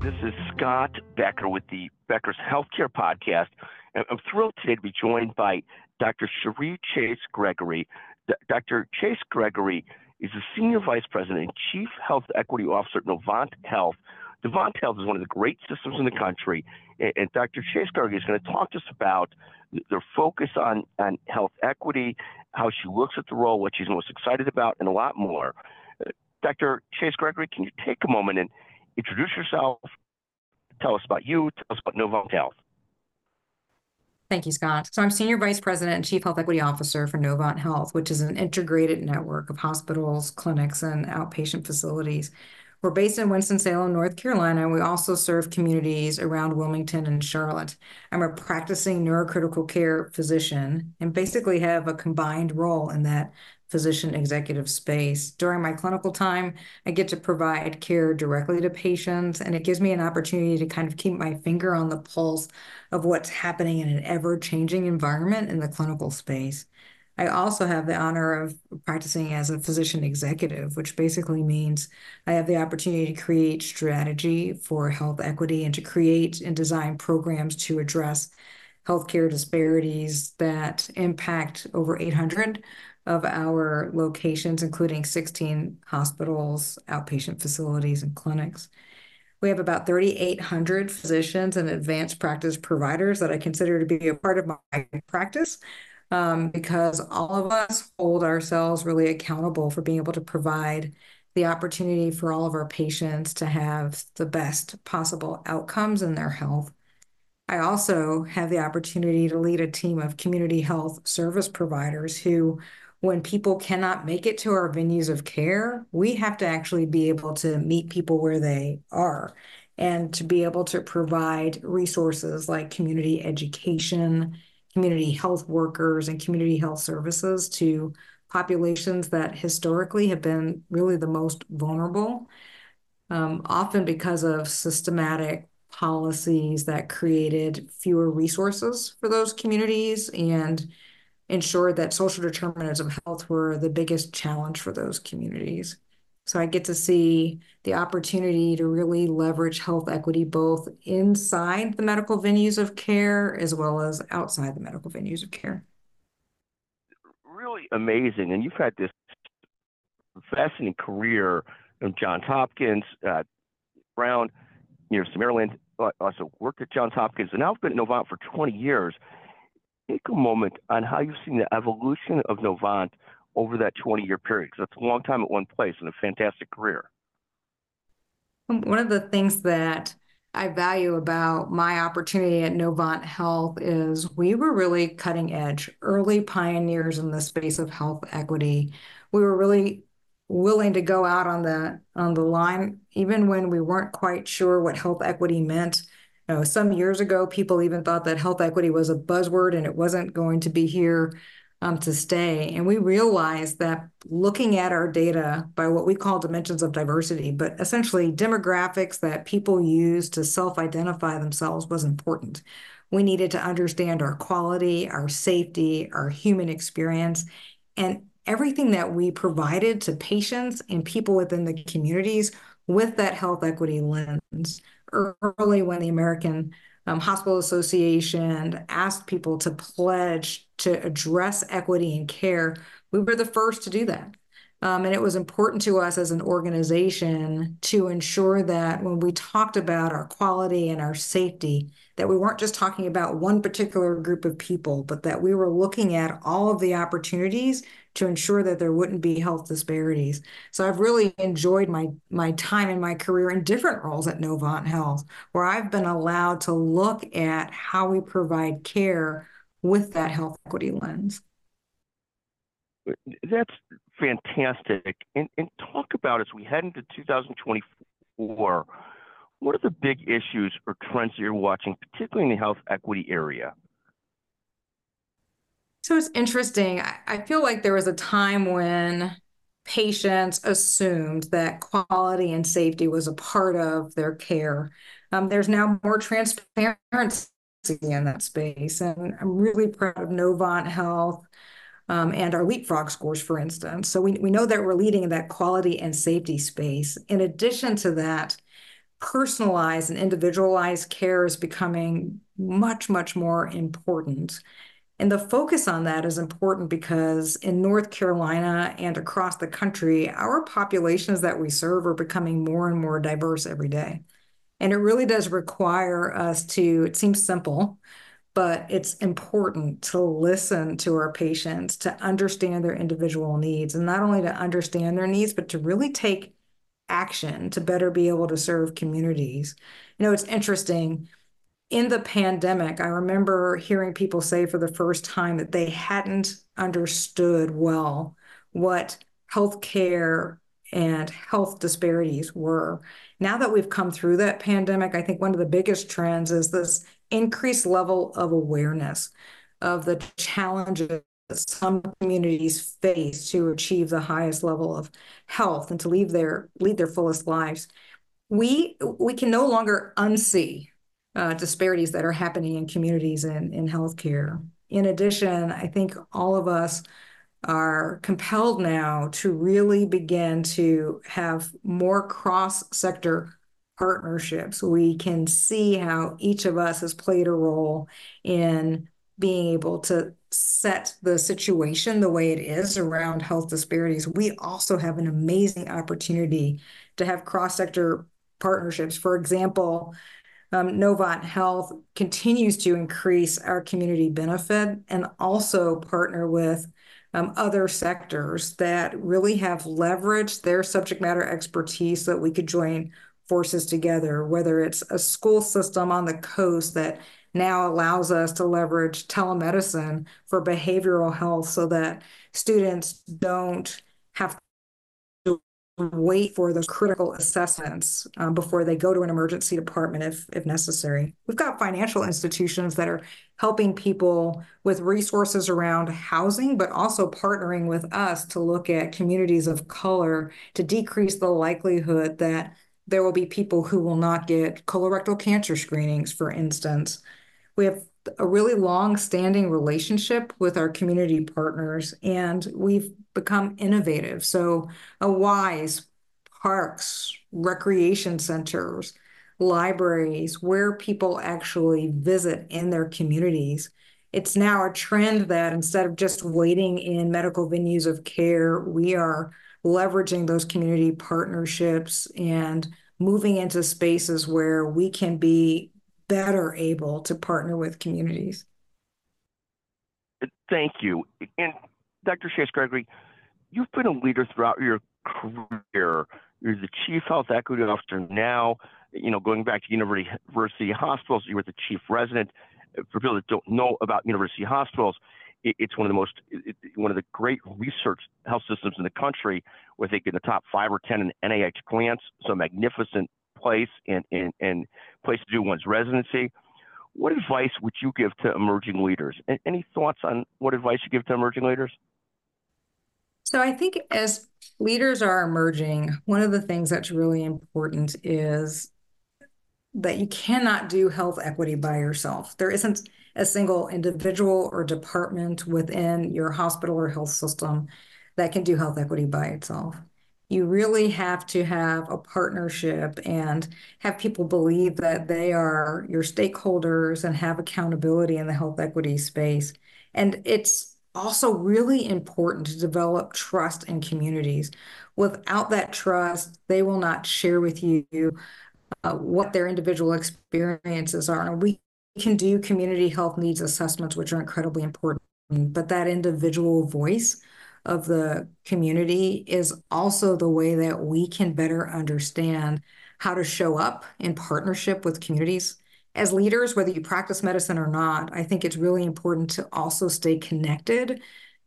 This is Scott Becker with the Becker's Healthcare Podcast. And I'm thrilled today to be joined by Dr. Chere Chase Gregory. D- Dr. Chase Gregory is the Senior Vice President and Chief Health Equity Officer at Novant Health. Novant Health is one of the great systems in the country, and, and Dr. Chase Gregory is going to talk to us about their focus on, on health equity, how she looks at the role, what she's most excited about, and a lot more. Uh, Dr. Chase Gregory, can you take a moment and introduce yourself, tell us about you, tell us about Novant Health? Thank you, Scott. So I'm Senior Vice President and Chief Health Equity Officer for Novant Health, which is an integrated network of hospitals, clinics, and outpatient facilities. We're based in Winston-Salem, North Carolina. and We also serve communities around Wilmington and Charlotte. I'm a practicing neurocritical care physician and basically have a combined role in that physician executive space. During my clinical time, I get to provide care directly to patients, and it gives me an opportunity to kind of keep my finger on the pulse of what's happening in an ever changing environment in the clinical space. I also have the honor of practicing as a physician executive, which basically means I have the opportunity to create strategy for health equity and to create and design programs to address healthcare disparities that impact over 800 of our locations, including 16 hospitals, outpatient facilities, and clinics. We have about 3,800 physicians and advanced practice providers that I consider to be a part of my practice um, because all of us hold ourselves really accountable for being able to provide the opportunity for all of our patients to have the best possible outcomes in their health. I also have the opportunity to lead a team of community health service providers who, when people cannot make it to our venues of care, we have to actually be able to meet people where they are and to be able to provide resources like community education community health workers and community health services to populations that historically have been really the most vulnerable, um, often because of systematic policies that created fewer resources for those communities and ensured that social determinants of health were the biggest challenge for those communities. So I get to see the opportunity to really leverage health equity both inside the medical venues of care as well as outside the medical venues of care. Really amazing. And you've had this fascinating career in Johns Hopkins, uh, Brown, University of Maryland, also worked at Johns Hopkins, and now I've been at Novant for 20 years. Take a moment on how you've seen the evolution of Novant over that 20 year period because that's a long time at one place and a fantastic career. One of the things that I value about my opportunity at Novant Health is we were really cutting edge, early pioneers in the space of health equity. We were really willing to go out on the on the line even when we weren't quite sure what health equity meant. You know, some years ago, people even thought that health equity was a buzzword and it wasn't going to be here um, to stay. And we realized that looking at our data by what we call dimensions of diversity, but essentially demographics that people use to self identify themselves was important. We needed to understand our quality, our safety, our human experience, and everything that we provided to patients and people within the communities with that health equity lens. Early when the American um, Hospital Association asked people to pledge to address equity in care. We were the first to do that. Um, and it was important to us as an organization to ensure that when we talked about our quality and our safety, that we weren't just talking about one particular group of people, but that we were looking at all of the opportunities to ensure that there wouldn't be health disparities. So I've really enjoyed my my time in my career in different roles at Novant Health, where I've been allowed to look at how we provide care with that health equity lens. That's fantastic. And, and talk about as we head into 2024, what are the big issues or trends that you're watching, particularly in the health equity area? So it's interesting. I, feel like there was a time when patients assumed that quality and safety was a part of their care. Um, there's now more transparency in that space. And I'm really proud of Novant Health um, and our Leapfrog scores, for instance. So we, we know that we're leading in that quality and safety space. In addition to that, personalized and individualized care is becoming much, much more important. And the focus on that is important because in North Carolina and across the country, our populations that we serve are becoming more and more diverse every day. And it really does require us to, it seems simple, but it's important to listen to our patients, to understand their individual needs, and not only to understand their needs, but to really take action to better be able to serve communities. You know, it's interesting in the pandemic, I remember hearing people say for the first time that they hadn't understood well what healthcare and health disparities were. Now that we've come through that pandemic, I think one of the biggest trends is this increased level of awareness of the challenges that some communities face to achieve the highest level of health and to lead their lead their fullest lives. We we can no longer unsee uh, disparities that are happening in communities and in healthcare. In addition, I think all of us are compelled now to really begin to have more cross sector partnerships. We can see how each of us has played a role in being able to set the situation the way it is around health disparities. We also have an amazing opportunity to have cross sector partnerships. For example, um, Novant Health continues to increase our community benefit and also partner with um, other sectors that really have leveraged their subject matter expertise so that we could join forces together, whether it's a school system on the coast that now allows us to leverage telemedicine for behavioral health so that students don't have to wait for those critical assessments um, before they go to an emergency department if, if necessary. We've got financial institutions that are helping people with resources around housing, but also partnering with us to look at communities of color to decrease the likelihood that there will be people who will not get colorectal cancer screenings, for instance. We have a really long standing relationship with our community partners and we've become innovative. So, a WISE, parks, recreation centers, libraries, where people actually visit in their communities. It's now a trend that instead of just waiting in medical venues of care, we are leveraging those community partnerships and moving into spaces where we can be better able to partner with communities. Thank you. And Dr. Chase Gregory, you've been a leader throughout your career. You're the chief health equity officer now. You know, going back to university hospitals, you were the chief resident. For people that don't know about university hospitals, it's one of the most, one of the great research health systems in the country. Where they get the top five or ten in NIH grants. So magnificent place and, and, and place to do one's residency. What advice would you give to emerging leaders? Any thoughts on what advice you give to emerging leaders? So I think as leaders are emerging, one of the things that's really important is that you cannot do health equity by yourself. There isn't a single individual or department within your hospital or health system that can do health equity by itself. You really have to have a partnership and have people believe that they are your stakeholders and have accountability in the health equity space. And it's also really important to develop trust in communities. Without that trust, they will not share with you uh, what their individual experiences are. And we can do community health needs assessments, which are incredibly important, but that individual voice of the community is also the way that we can better understand how to show up in partnership with communities as leaders, whether you practice medicine or not, I think it's really important to also stay connected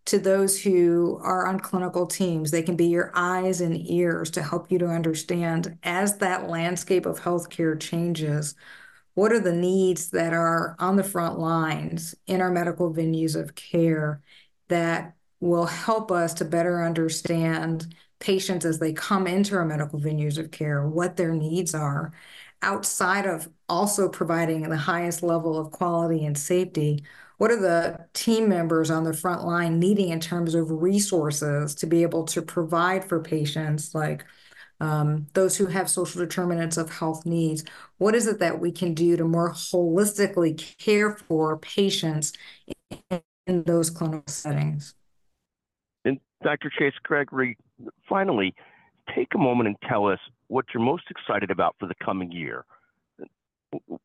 to those who are on clinical teams. They can be your eyes and ears to help you to understand as that landscape of healthcare changes, what are the needs that are on the front lines in our medical venues of care that will help us to better understand patients as they come into our medical venues of care, what their needs are, outside of also providing the highest level of quality and safety. What are the team members on the front line needing in terms of resources to be able to provide for patients like um, those who have social determinants of health needs? What is it that we can do to more holistically care for patients in, in those clinical settings? And Dr. Chase Gregory, finally, take a moment and tell us what you're most excited about for the coming year.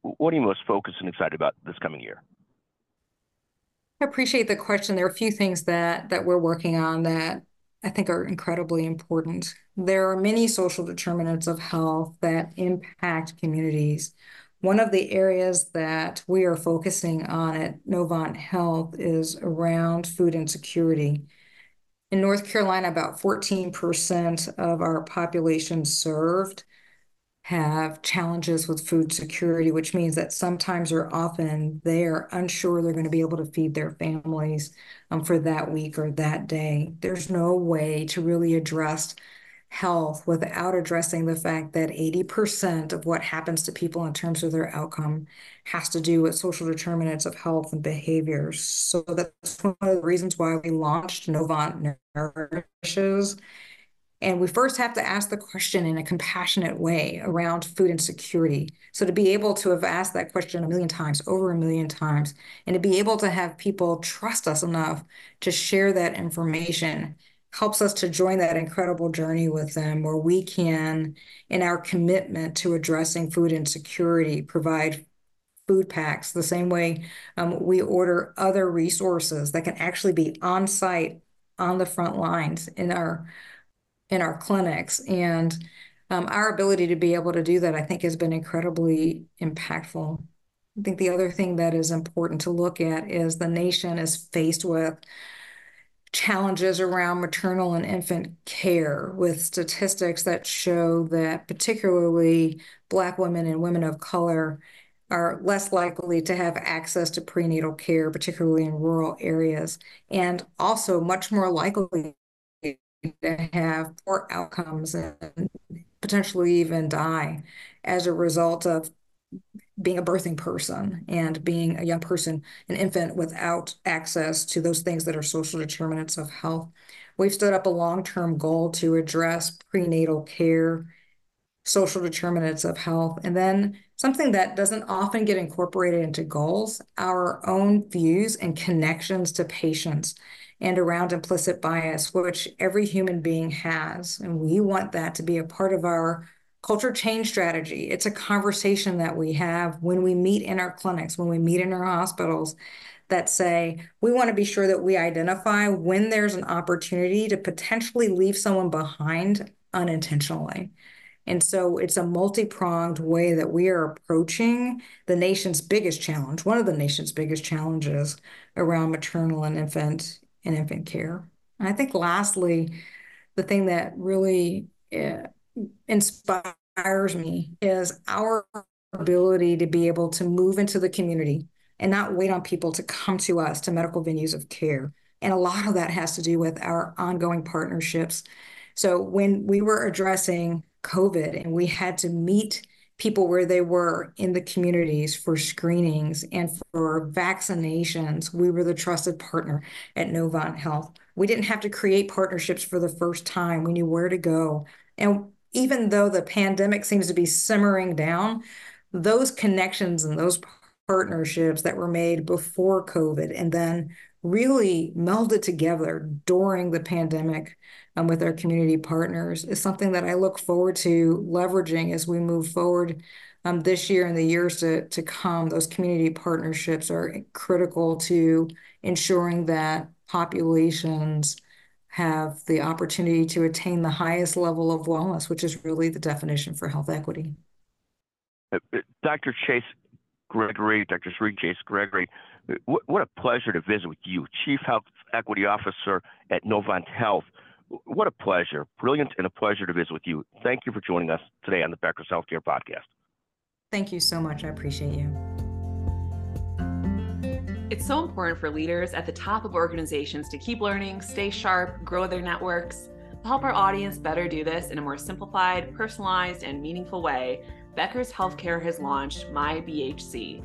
What are you most focused and excited about this coming year? I appreciate the question. There are a few things that that we're working on that I think are incredibly important. There are many social determinants of health that impact communities. One of the areas that we are focusing on at Novant Health is around food insecurity. In North Carolina, about 14% of our population served have challenges with food security, which means that sometimes or often they are unsure they're going to be able to feed their families um, for that week or that day. There's no way to really address health without addressing the fact that 80% of what happens to people in terms of their outcome has to do with social determinants of health and behaviors. So that's one of the reasons why we launched Novant Nourishes. And we first have to ask the question in a compassionate way around food insecurity. So to be able to have asked that question a million times, over a million times, and to be able to have people trust us enough to share that information helps us to join that incredible journey with them where we can, in our commitment to addressing food insecurity, provide food packs the same way um, we order other resources that can actually be on site on the front lines in our in our clinics. And um, our ability to be able to do that i think has been incredibly impactful. I think the other thing that is important to look at is the nation is faced with challenges around maternal and infant care with statistics that show that particularly Black women and women of color are less likely to have access to prenatal care, particularly in rural areas, and also much more likely to have poor outcomes and potentially even die as a result of being a birthing person and being a young person, an infant without access to those things that are social determinants of health. We've stood up a long term goal to address prenatal care, social determinants of health, and then something that doesn't often get incorporated into goals our own views and connections to patients and around implicit bias, which every human being has. And we want that to be a part of our culture change strategy. It's a conversation that we have when we meet in our clinics, when we meet in our hospitals that say we want to be sure that we identify when there's an opportunity to potentially leave someone behind unintentionally. And so it's a multi pronged way that we are approaching the nation's biggest challenge, one of the nation's biggest challenges around maternal and infant and infant care. And I think lastly, the thing that really uh, inspires me is our ability to be able to move into the community and not wait on people to come to us to medical venues of care. And a lot of that has to do with our ongoing partnerships. So when we were addressing COVID and we had to meet people where they were in the communities for screenings and for vaccinations, we were the trusted partner at Novant Health. We didn't have to create partnerships for the first time. We knew where to go. And even though the pandemic seems to be simmering down, those connections and those partnerships that were made before COVID and then really melded together during the pandemic um, with our community partners is something that I look forward to leveraging as we move forward um, this year and the years to, to come. Those community partnerships are critical to ensuring that populations have the opportunity to attain the highest level of wellness, which is really the definition for health equity. Uh, uh, Dr. Chase Gregory, Dr. Chere Chase Gregory, what, what a pleasure to visit with you, Chief Health Equity Officer at Novant Health. What a pleasure. Brilliant and a pleasure to visit with you. Thank you for joining us today on the Becker's Healthcare Podcast. Thank you so much. I appreciate you. It's so important for leaders at the top of organizations to keep learning, stay sharp, grow their networks. To help our audience better do this in a more simplified, personalized, and meaningful way, Becker's Healthcare has launched My BHC.